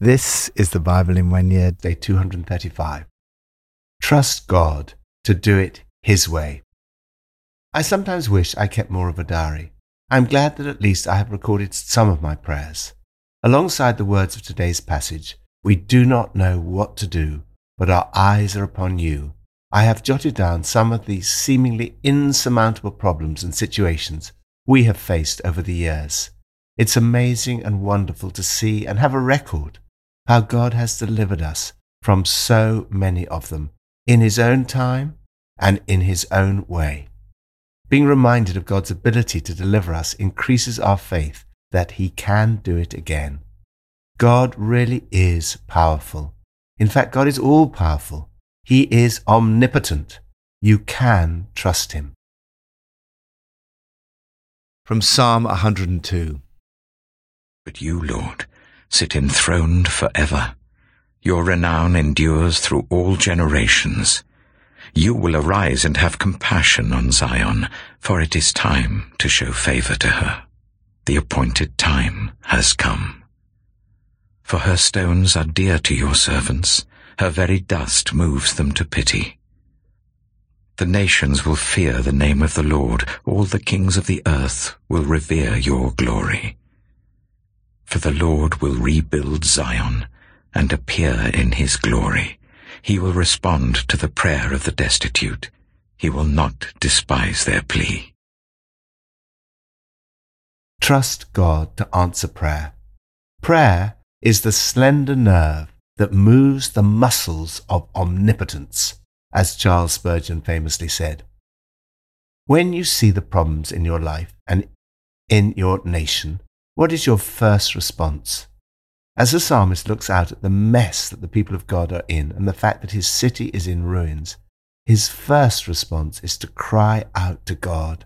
This is the Bible in one year, day 235. Trust God to do it His way. I sometimes wish I kept more of a diary. I am glad that at least I have recorded some of my prayers. Alongside the words of today's passage, we do not know what to do, but our eyes are upon you. I have jotted down some of the seemingly insurmountable problems and situations we have faced over the years. It's amazing and wonderful to see and have a record how God has delivered us from so many of them in His own time and in His own way. Being reminded of God's ability to deliver us increases our faith that He can do it again. God really is powerful. In fact, God is all powerful. He is omnipotent. You can trust Him. From Psalm 102 But you, Lord, sit enthroned forever. Your renown endures through all generations. You will arise and have compassion on Zion, for it is time to show favor to her. The appointed time has come. For her stones are dear to your servants, her very dust moves them to pity. The nations will fear the name of the Lord, all the kings of the earth will revere your glory. For the Lord will rebuild Zion and appear in his glory. He will respond to the prayer of the destitute. He will not despise their plea. Trust God to answer prayer. Prayer is the slender nerve that moves the muscles of omnipotence, as Charles Spurgeon famously said. When you see the problems in your life and in your nation, what is your first response? As the psalmist looks out at the mess that the people of God are in and the fact that his city is in ruins, his first response is to cry out to God.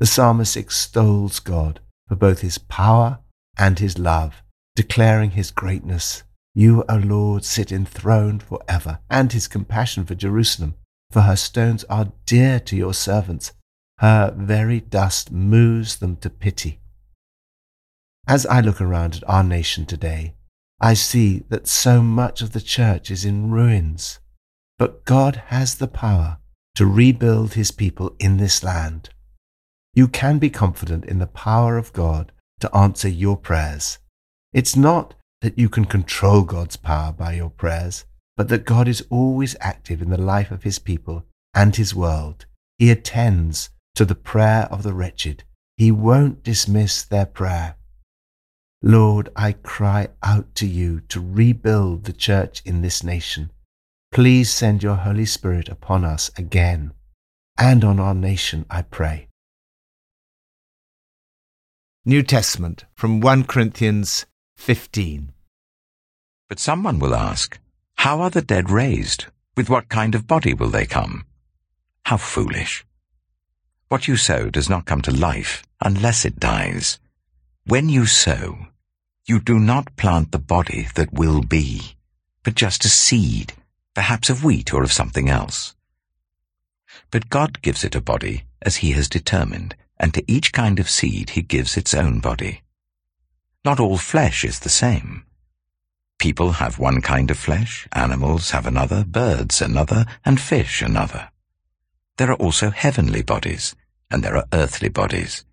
The psalmist extols God for both his power and his love, declaring his greatness. You, O Lord, sit enthroned for ever, and his compassion for Jerusalem, for her stones are dear to your servants. Her very dust moves them to pity. As I look around at our nation today, I see that so much of the church is in ruins. But God has the power to rebuild his people in this land. You can be confident in the power of God to answer your prayers. It's not that you can control God's power by your prayers, but that God is always active in the life of his people and his world. He attends to the prayer of the wretched. He won't dismiss their prayer. Lord, I cry out to you to rebuild the church in this nation. Please send your Holy Spirit upon us again and on our nation, I pray. New Testament from 1 Corinthians 15. But someone will ask, How are the dead raised? With what kind of body will they come? How foolish! What you sow does not come to life unless it dies. When you sow, you do not plant the body that will be, but just a seed, perhaps of wheat or of something else. But God gives it a body as he has determined, and to each kind of seed he gives its own body. Not all flesh is the same. People have one kind of flesh, animals have another, birds another, and fish another. There are also heavenly bodies, and there are earthly bodies.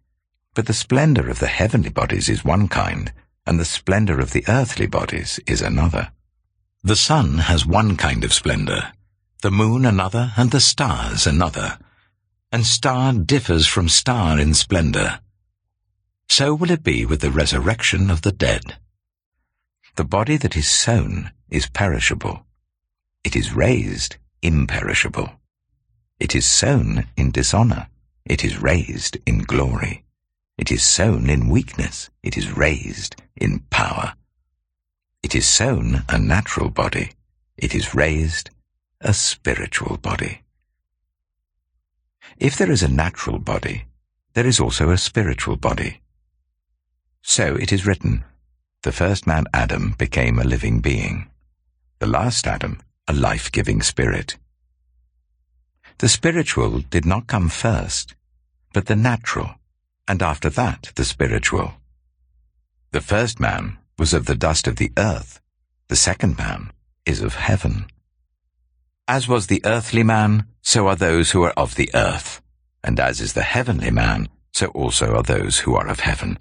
But the splendor of the heavenly bodies is one kind, and the splendor of the earthly bodies is another. The sun has one kind of splendor, the moon another, and the stars another. And star differs from star in splendor. So will it be with the resurrection of the dead. The body that is sown is perishable. It is raised imperishable. It is sown in dishonor. It is raised in glory. It is sown in weakness. It is raised in power. It is sown a natural body. It is raised a spiritual body. If there is a natural body, there is also a spiritual body. So it is written, the first man Adam became a living being. The last Adam, a life-giving spirit. The spiritual did not come first, but the natural, and after that the spiritual. The first man was of the dust of the earth, The second man is of heaven. As was the earthly man, so are those who are of the earth. And as is the heavenly man, so also are those who are of heaven.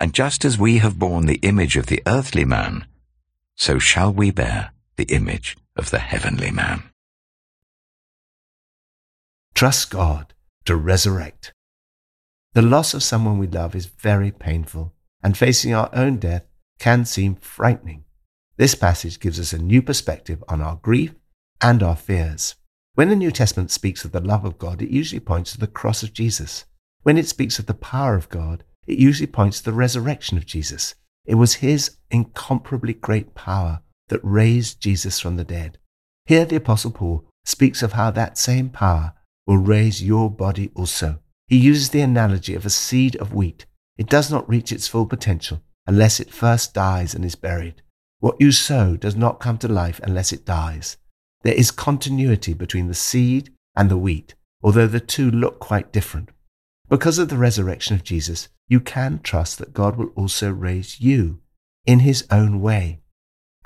And just as we have borne the image of the earthly man, so shall we bear the image of the heavenly man. Trust God to resurrect. The loss of someone we love is very painful, and facing our own death can seem frightening. This passage gives us a new perspective on our grief and our fears. When the New Testament speaks of the love of God, it usually points to the cross of Jesus. When it speaks of the power of God, it usually points to the resurrection of Jesus. It was his incomparably great power that raised Jesus from the dead. Here, the Apostle Paul speaks of how that same power will raise your body also. He uses the analogy of a seed of wheat. It does not reach its full potential unless it first dies and is buried. What you sow does not come to life unless it dies. There is continuity between the seed and the wheat, although the two look quite different. Because of the resurrection of Jesus, you can trust that God will also raise you in his own way.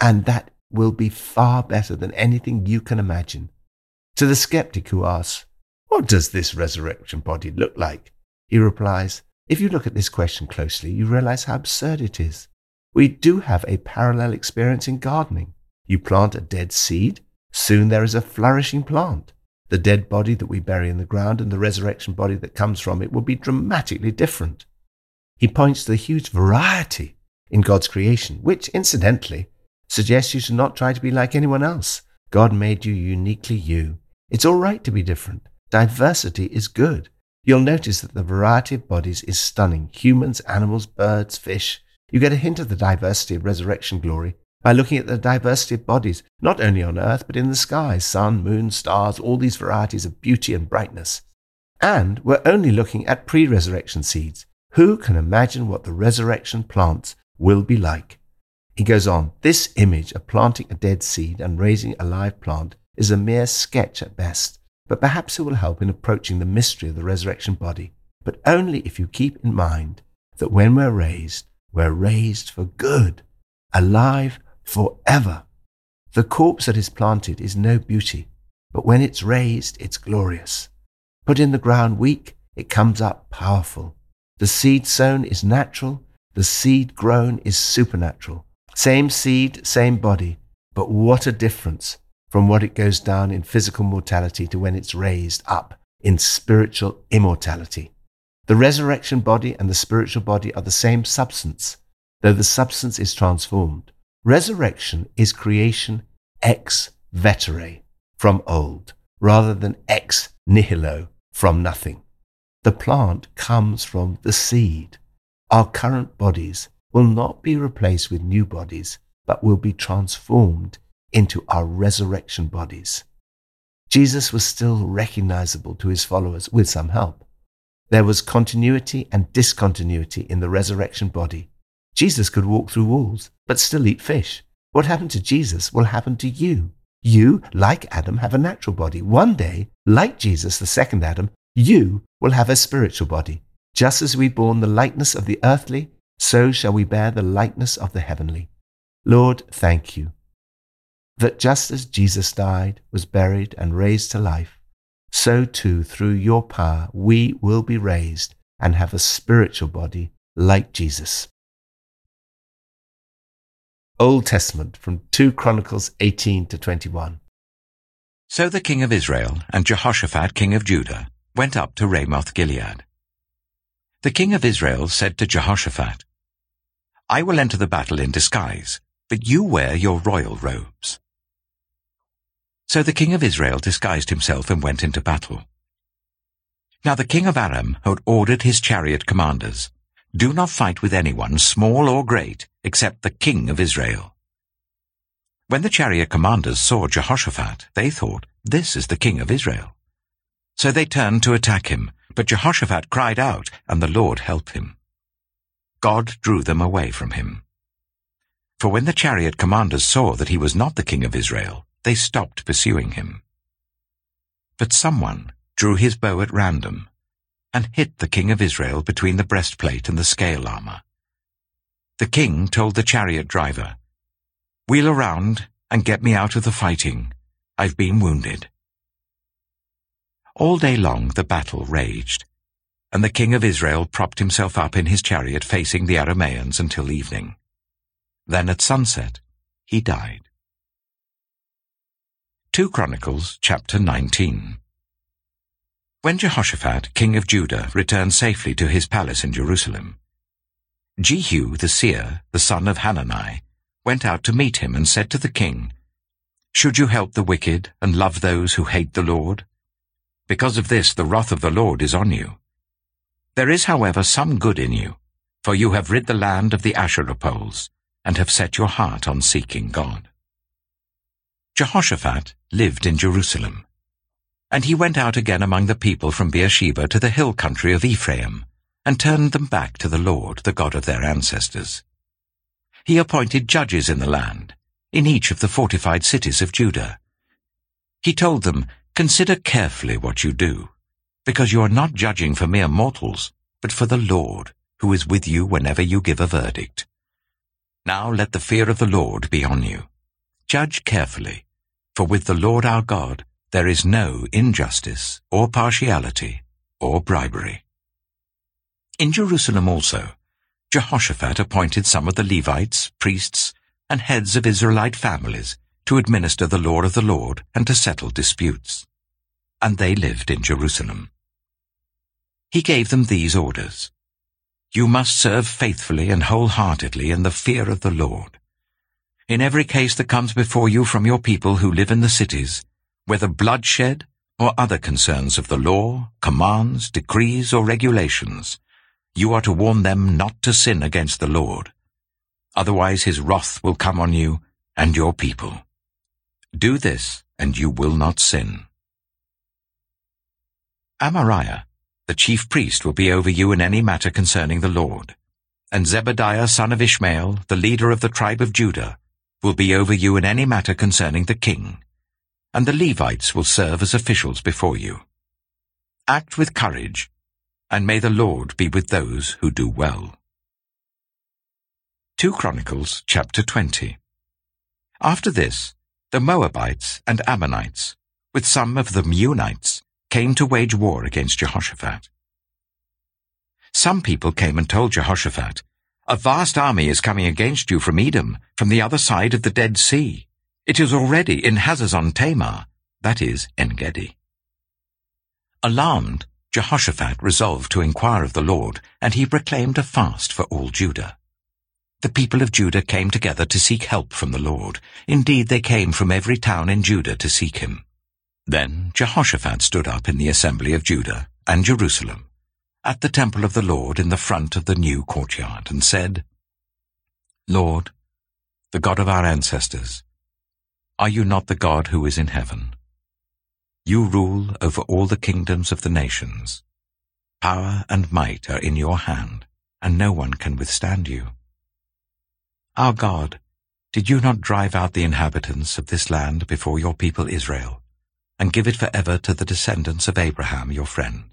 And that will be far better than anything you can imagine. To the skeptic who asks, What does this resurrection body look like? He replies, If you look at this question closely, you realize how absurd it is. We do have a parallel experience in gardening. You plant a dead seed, soon there is a flourishing plant. The dead body that we bury in the ground and the resurrection body that comes from it will be dramatically different. He points to the huge variety in God's creation, which, incidentally, suggests you should not try to be like anyone else. God made you uniquely you. It's all right to be different. Diversity is good. You'll notice that the variety of bodies is stunning humans, animals, birds, fish. You get a hint of the diversity of resurrection glory by looking at the diversity of bodies, not only on earth, but in the skies sun, moon, stars, all these varieties of beauty and brightness. And we're only looking at pre resurrection seeds. Who can imagine what the resurrection plants will be like? He goes on, this image of planting a dead seed and raising a live plant is a mere sketch at best, but perhaps it will help in approaching the mystery of the resurrection body, but only if you keep in mind that when we're raised, we're raised for good, alive forever. The corpse that is planted is no beauty, but when it's raised, it's glorious. Put in the ground weak, it comes up powerful. The seed sown is natural, the seed grown is supernatural. Same seed, same body, but what a difference from what it goes down in physical mortality to when it's raised up in spiritual immortality. The resurrection body and the spiritual body are the same substance, though the substance is transformed. Resurrection is creation ex vetere, from old, rather than ex nihilo, from nothing. The plant comes from the seed. Our current bodies will not be replaced with new bodies, but will be transformed into our resurrection bodies. Jesus was still recognizable to his followers with some help. There was continuity and discontinuity in the resurrection body. Jesus could walk through walls, but still eat fish. What happened to Jesus will happen to you. You, like Adam, have a natural body. One day, like Jesus, the second Adam, you will have a spiritual body. Just as we borne the likeness of the earthly, so shall we bear the likeness of the heavenly. Lord, thank you that just as Jesus died, was buried, and raised to life, so too through your power we will be raised and have a spiritual body like Jesus. Old Testament from 2 Chronicles 18 to 21. So the king of Israel and Jehoshaphat king of Judah went up to Ramoth Gilead. The king of Israel said to Jehoshaphat, I will enter the battle in disguise, but you wear your royal robes. So the king of Israel disguised himself and went into battle. Now the king of Aram had ordered his chariot commanders, Do not fight with anyone, small or great, except the king of Israel. When the chariot commanders saw Jehoshaphat, they thought, This is the king of Israel. So they turned to attack him, but Jehoshaphat cried out, and the Lord helped him. God drew them away from him. For when the chariot commanders saw that he was not the king of Israel, they stopped pursuing him. But someone drew his bow at random and hit the king of Israel between the breastplate and the scale armor. The king told the chariot driver, Wheel around and get me out of the fighting. I've been wounded. All day long the battle raged, and the king of Israel propped himself up in his chariot facing the Arameans until evening. Then at sunset he died. 2 Chronicles chapter 19 When Jehoshaphat, king of Judah, returned safely to his palace in Jerusalem, Jehu the seer, the son of Hanani, went out to meet him and said to the king, Should you help the wicked and love those who hate the Lord? Because of this the wrath of the Lord is on you. There is, however, some good in you, for you have rid the land of the Asherah poles, and have set your heart on seeking God. Jehoshaphat lived in Jerusalem. And he went out again among the people from Beersheba to the hill country of Ephraim, and turned them back to the Lord, the God of their ancestors. He appointed judges in the land, in each of the fortified cities of Judah. He told them, Consider carefully what you do, because you are not judging for mere mortals, but for the Lord, who is with you whenever you give a verdict. Now let the fear of the Lord be on you. Judge carefully, for with the Lord our God there is no injustice, or partiality, or bribery. In Jerusalem also, Jehoshaphat appointed some of the Levites, priests, and heads of Israelite families to administer the law of the Lord and to settle disputes. And they lived in Jerusalem. He gave them these orders. You must serve faithfully and wholeheartedly in the fear of the Lord. In every case that comes before you from your people who live in the cities, whether bloodshed or other concerns of the law, commands, decrees, or regulations, you are to warn them not to sin against the Lord. Otherwise his wrath will come on you and your people. Do this, and you will not sin. Amariah, the chief priest, will be over you in any matter concerning the Lord. And Zebadiah son of Ishmael, the leader of the tribe of Judah, will be over you in any matter concerning the king. And the Levites will serve as officials before you. Act with courage, and may the Lord be with those who do well. 2 Chronicles chapter 20 After this, the Moabites and Ammonites, with some of the Meunites, came to wage war against Jehoshaphat. Some people came and told Jehoshaphat, A vast army is coming against you from Edom, from the other side of the Dead Sea. It is already in Hazazon Tamar, that is, En-gedi. Alarmed, Jehoshaphat resolved to inquire of the Lord, and he proclaimed a fast for all Judah the people of Judah came together to seek help from the Lord. Indeed, they came from every town in Judah to seek him. Then Jehoshaphat stood up in the assembly of Judah and Jerusalem, at the temple of the Lord in the front of the new courtyard, and said, Lord, the God of our ancestors, are you not the God who is in heaven? You rule over all the kingdoms of the nations. Power and might are in your hand, and no one can withstand you. Our God, did you not drive out the inhabitants of this land before your people Israel, and give it forever to the descendants of Abraham your friend?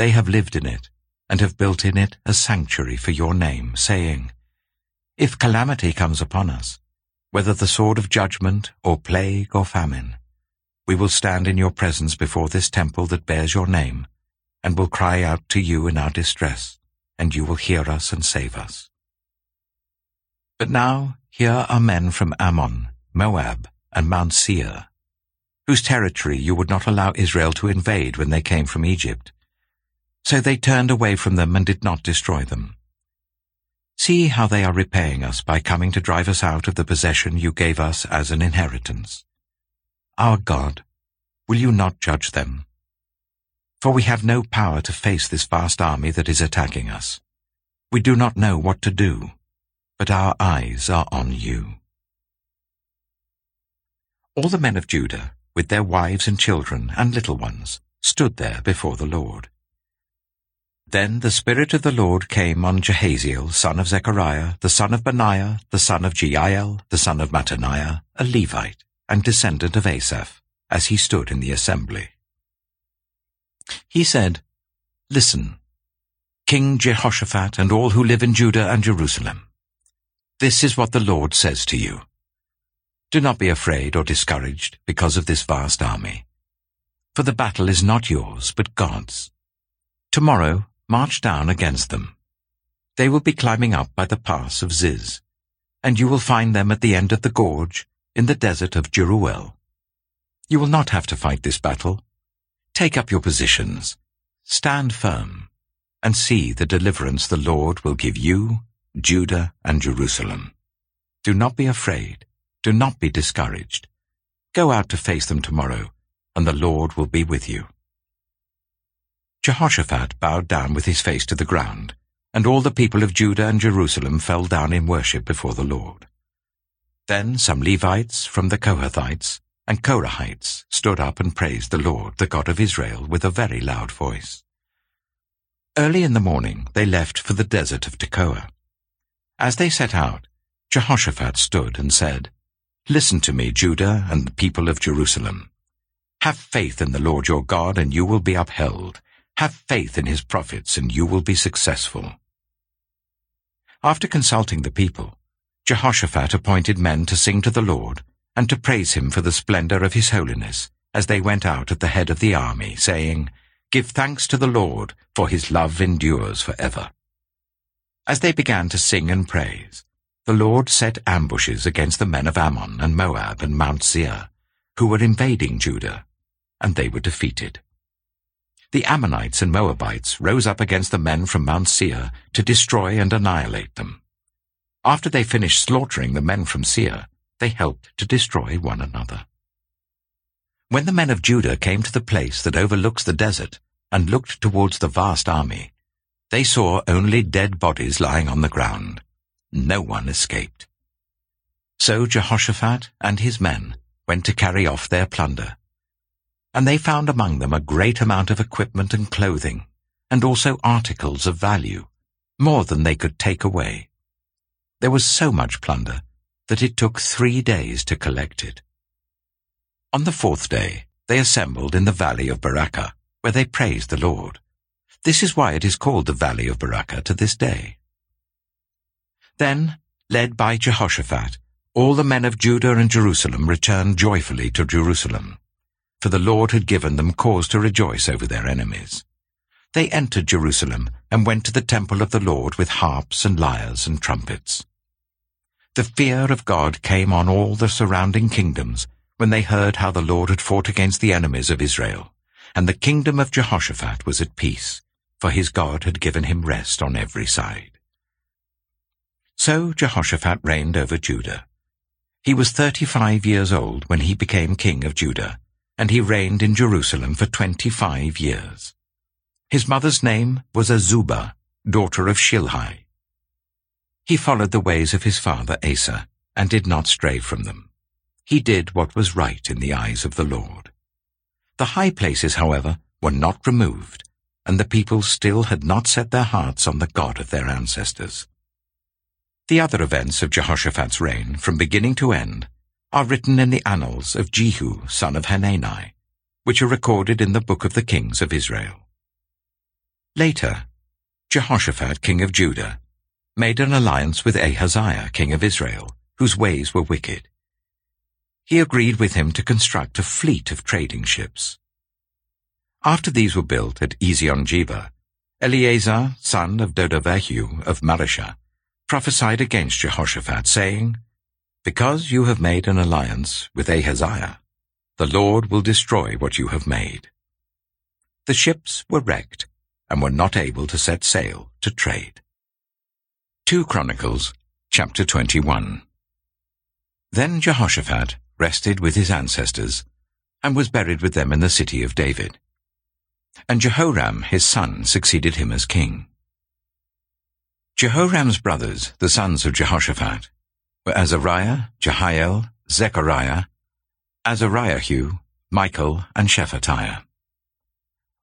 They have lived in it, and have built in it a sanctuary for your name, saying, If calamity comes upon us, whether the sword of judgment, or plague, or famine, we will stand in your presence before this temple that bears your name, and will cry out to you in our distress, and you will hear us and save us. But now here are men from Ammon, Moab, and Mount Seir, whose territory you would not allow Israel to invade when they came from Egypt. So they turned away from them and did not destroy them. See how they are repaying us by coming to drive us out of the possession you gave us as an inheritance. Our God, will you not judge them? For we have no power to face this vast army that is attacking us. We do not know what to do but our eyes are on you. All the men of Judah, with their wives and children and little ones, stood there before the Lord. Then the Spirit of the Lord came on Jahaziel, son of Zechariah, the son of Benaiah, the son of Jeiel, the son of Mattaniah, a Levite, and descendant of Asaph, as he stood in the assembly. He said, Listen, King Jehoshaphat and all who live in Judah and Jerusalem. This is what the Lord says to you. Do not be afraid or discouraged because of this vast army. For the battle is not yours, but God's. Tomorrow march down against them. They will be climbing up by the pass of Ziz, and you will find them at the end of the gorge in the desert of Jeruel. You will not have to fight this battle. Take up your positions, stand firm, and see the deliverance the Lord will give you, Judah, and Jerusalem. Do not be afraid, do not be discouraged. Go out to face them tomorrow, and the Lord will be with you. Jehoshaphat bowed down with his face to the ground, and all the people of Judah and Jerusalem fell down in worship before the Lord. Then some Levites from the Kohathites and Korahites stood up and praised the Lord, the God of Israel, with a very loud voice. Early in the morning they left for the desert of Tekoa. As they set out, Jehoshaphat stood and said, Listen to me, Judah and the people of Jerusalem. Have faith in the Lord your God, and you will be upheld. Have faith in his prophets, and you will be successful. After consulting the people, Jehoshaphat appointed men to sing to the Lord and to praise him for the splendor of his holiness as they went out at the head of the army, saying, Give thanks to the Lord, for his love endures for ever. As they began to sing and praise, the Lord set ambushes against the men of Ammon and Moab and Mount Seir, who were invading Judah, and they were defeated. The Ammonites and Moabites rose up against the men from Mount Seir to destroy and annihilate them. After they finished slaughtering the men from Seir, they helped to destroy one another. When the men of Judah came to the place that overlooks the desert and looked towards the vast army, they saw only dead bodies lying on the ground. No one escaped. So Jehoshaphat and his men went to carry off their plunder and they found among them a great amount of equipment and clothing, and also articles of value, more than they could take away. There was so much plunder that it took three days to collect it. On the fourth day, they assembled in the valley of Berachah, where they praised the Lord. This is why it is called the valley of Berachah to this day. Then, led by Jehoshaphat, all the men of Judah and Jerusalem returned joyfully to Jerusalem for the Lord had given them cause to rejoice over their enemies. They entered Jerusalem and went to the temple of the Lord with harps and lyres and trumpets. The fear of God came on all the surrounding kingdoms when they heard how the Lord had fought against the enemies of Israel, and the kingdom of Jehoshaphat was at peace, for his God had given him rest on every side. So Jehoshaphat reigned over Judah. He was thirty-five years old when he became king of Judah, and he reigned in Jerusalem for twenty-five years. His mother's name was Azubah, daughter of Shilhi. He followed the ways of his father Asa, and did not stray from them. He did what was right in the eyes of the Lord. The high places, however, were not removed, and the people still had not set their hearts on the God of their ancestors. The other events of Jehoshaphat's reign, from beginning to end, are written in the annals of Jehu, son of Hanani, which are recorded in the book of the kings of Israel. Later, Jehoshaphat, king of Judah, made an alliance with Ahaziah, king of Israel, whose ways were wicked. He agreed with him to construct a fleet of trading ships. After these were built at Ezion-Geber, Eleazar, son of Dodavahu of Mareshah, prophesied against Jehoshaphat, saying, because you have made an alliance with Ahaziah, the Lord will destroy what you have made. The ships were wrecked and were not able to set sail to trade. 2 Chronicles chapter 21 Then Jehoshaphat rested with his ancestors and was buried with them in the city of David. And Jehoram his son succeeded him as king. Jehoram's brothers, the sons of Jehoshaphat, were Azariah, Jehiel, Zechariah, Azariahu, Michael, and Shephatiah.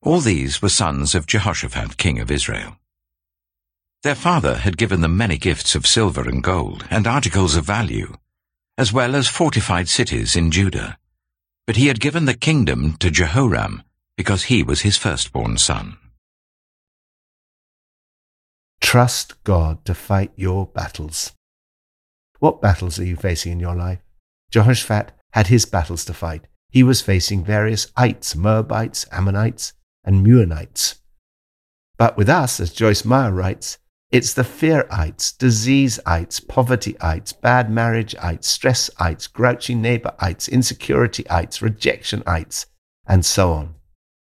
All these were sons of Jehoshaphat, king of Israel. Their father had given them many gifts of silver and gold, and articles of value, as well as fortified cities in Judah. But he had given the kingdom to Jehoram, because he was his firstborn son. Trust God to fight your battles. What battles are you facing in your life? Jehoshaphat had his battles to fight. He was facing various ites, Moabites, Ammonites, and Meunites. But with us, as Joyce Meyer writes, it's the fear ites, disease fearites, diseaseites, povertyites, bad marriageites, stressites, grouchy neighbor neighborites, insecurity-ites, rejection-ites, and so on.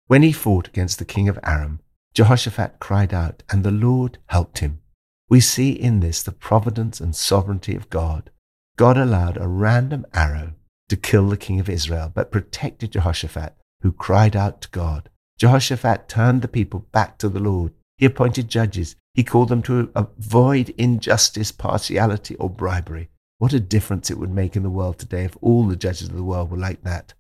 When he fought against the king of Aram, Jehoshaphat cried out, and the Lord helped him. We see in this the providence and sovereignty of God. God allowed a random arrow to kill the king of Israel, but protected Jehoshaphat, who cried out to God. Jehoshaphat turned the people back to the Lord. He appointed judges. He called them to avoid injustice, partiality, or bribery. What a difference it would make in the world today if all the judges of the world were like that.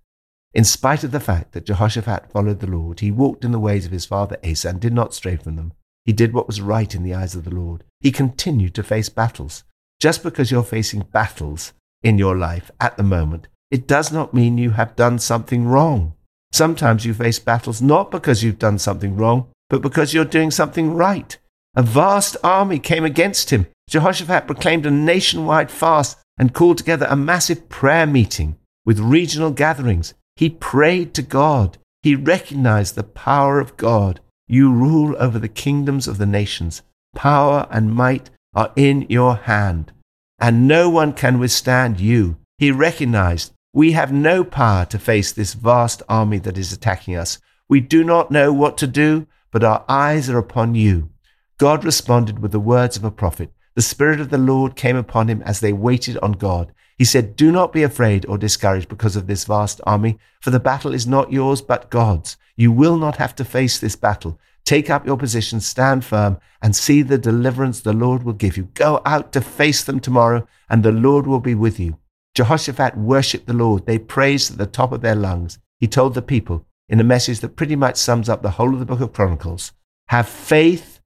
In spite of the fact that Jehoshaphat followed the Lord, he walked in the ways of his father Asa and did not stray from them. He did what was right in the eyes of the Lord. He continued to face battles. Just because you're facing battles in your life at the moment, it does not mean you have done something wrong. Sometimes you face battles not because you've done something wrong, but because you're doing something right. A vast army came against him. Jehoshaphat proclaimed a nationwide fast and called together a massive prayer meeting with regional gatherings. He prayed to God. He recognized the power of God. You rule over the kingdoms of the nations. Power and might are in your hand, and no one can withstand you. He recognized we have no power to face this vast army that is attacking us. We do not know what to do, but our eyes are upon you. God responded with the words of a prophet. The Spirit of the Lord came upon him as they waited on God. He said, Do not be afraid or discouraged because of this vast army, for the battle is not yours but God's. You will not have to face this battle. Take up your position, stand firm, and see the deliverance the Lord will give you. Go out to face them tomorrow, and the Lord will be with you. Jehoshaphat worshipped the Lord. They praised at the top of their lungs. He told the people in a message that pretty much sums up the whole of the book of Chronicles Have faith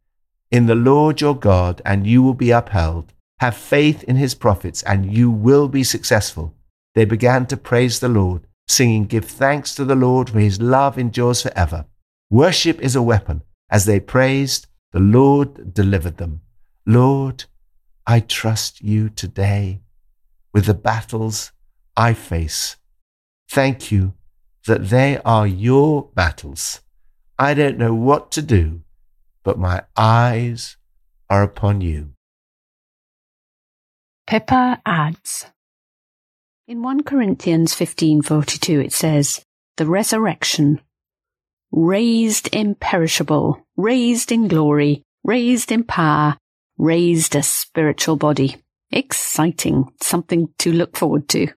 in the Lord your God, and you will be upheld. Have faith in his prophets, and you will be successful. They began to praise the Lord, singing, Give thanks to the Lord, for his love endures forever. Worship is a weapon. As they praised, the Lord delivered them. Lord, I trust you today with the battles I face. Thank you that they are your battles. I don't know what to do, but my eyes are upon you. Pippa adds In 1 Corinthians 15:42 it says, "The resurrection, raised imperishable, raised in glory, raised in power, raised a spiritual body." Exciting, something to look forward to.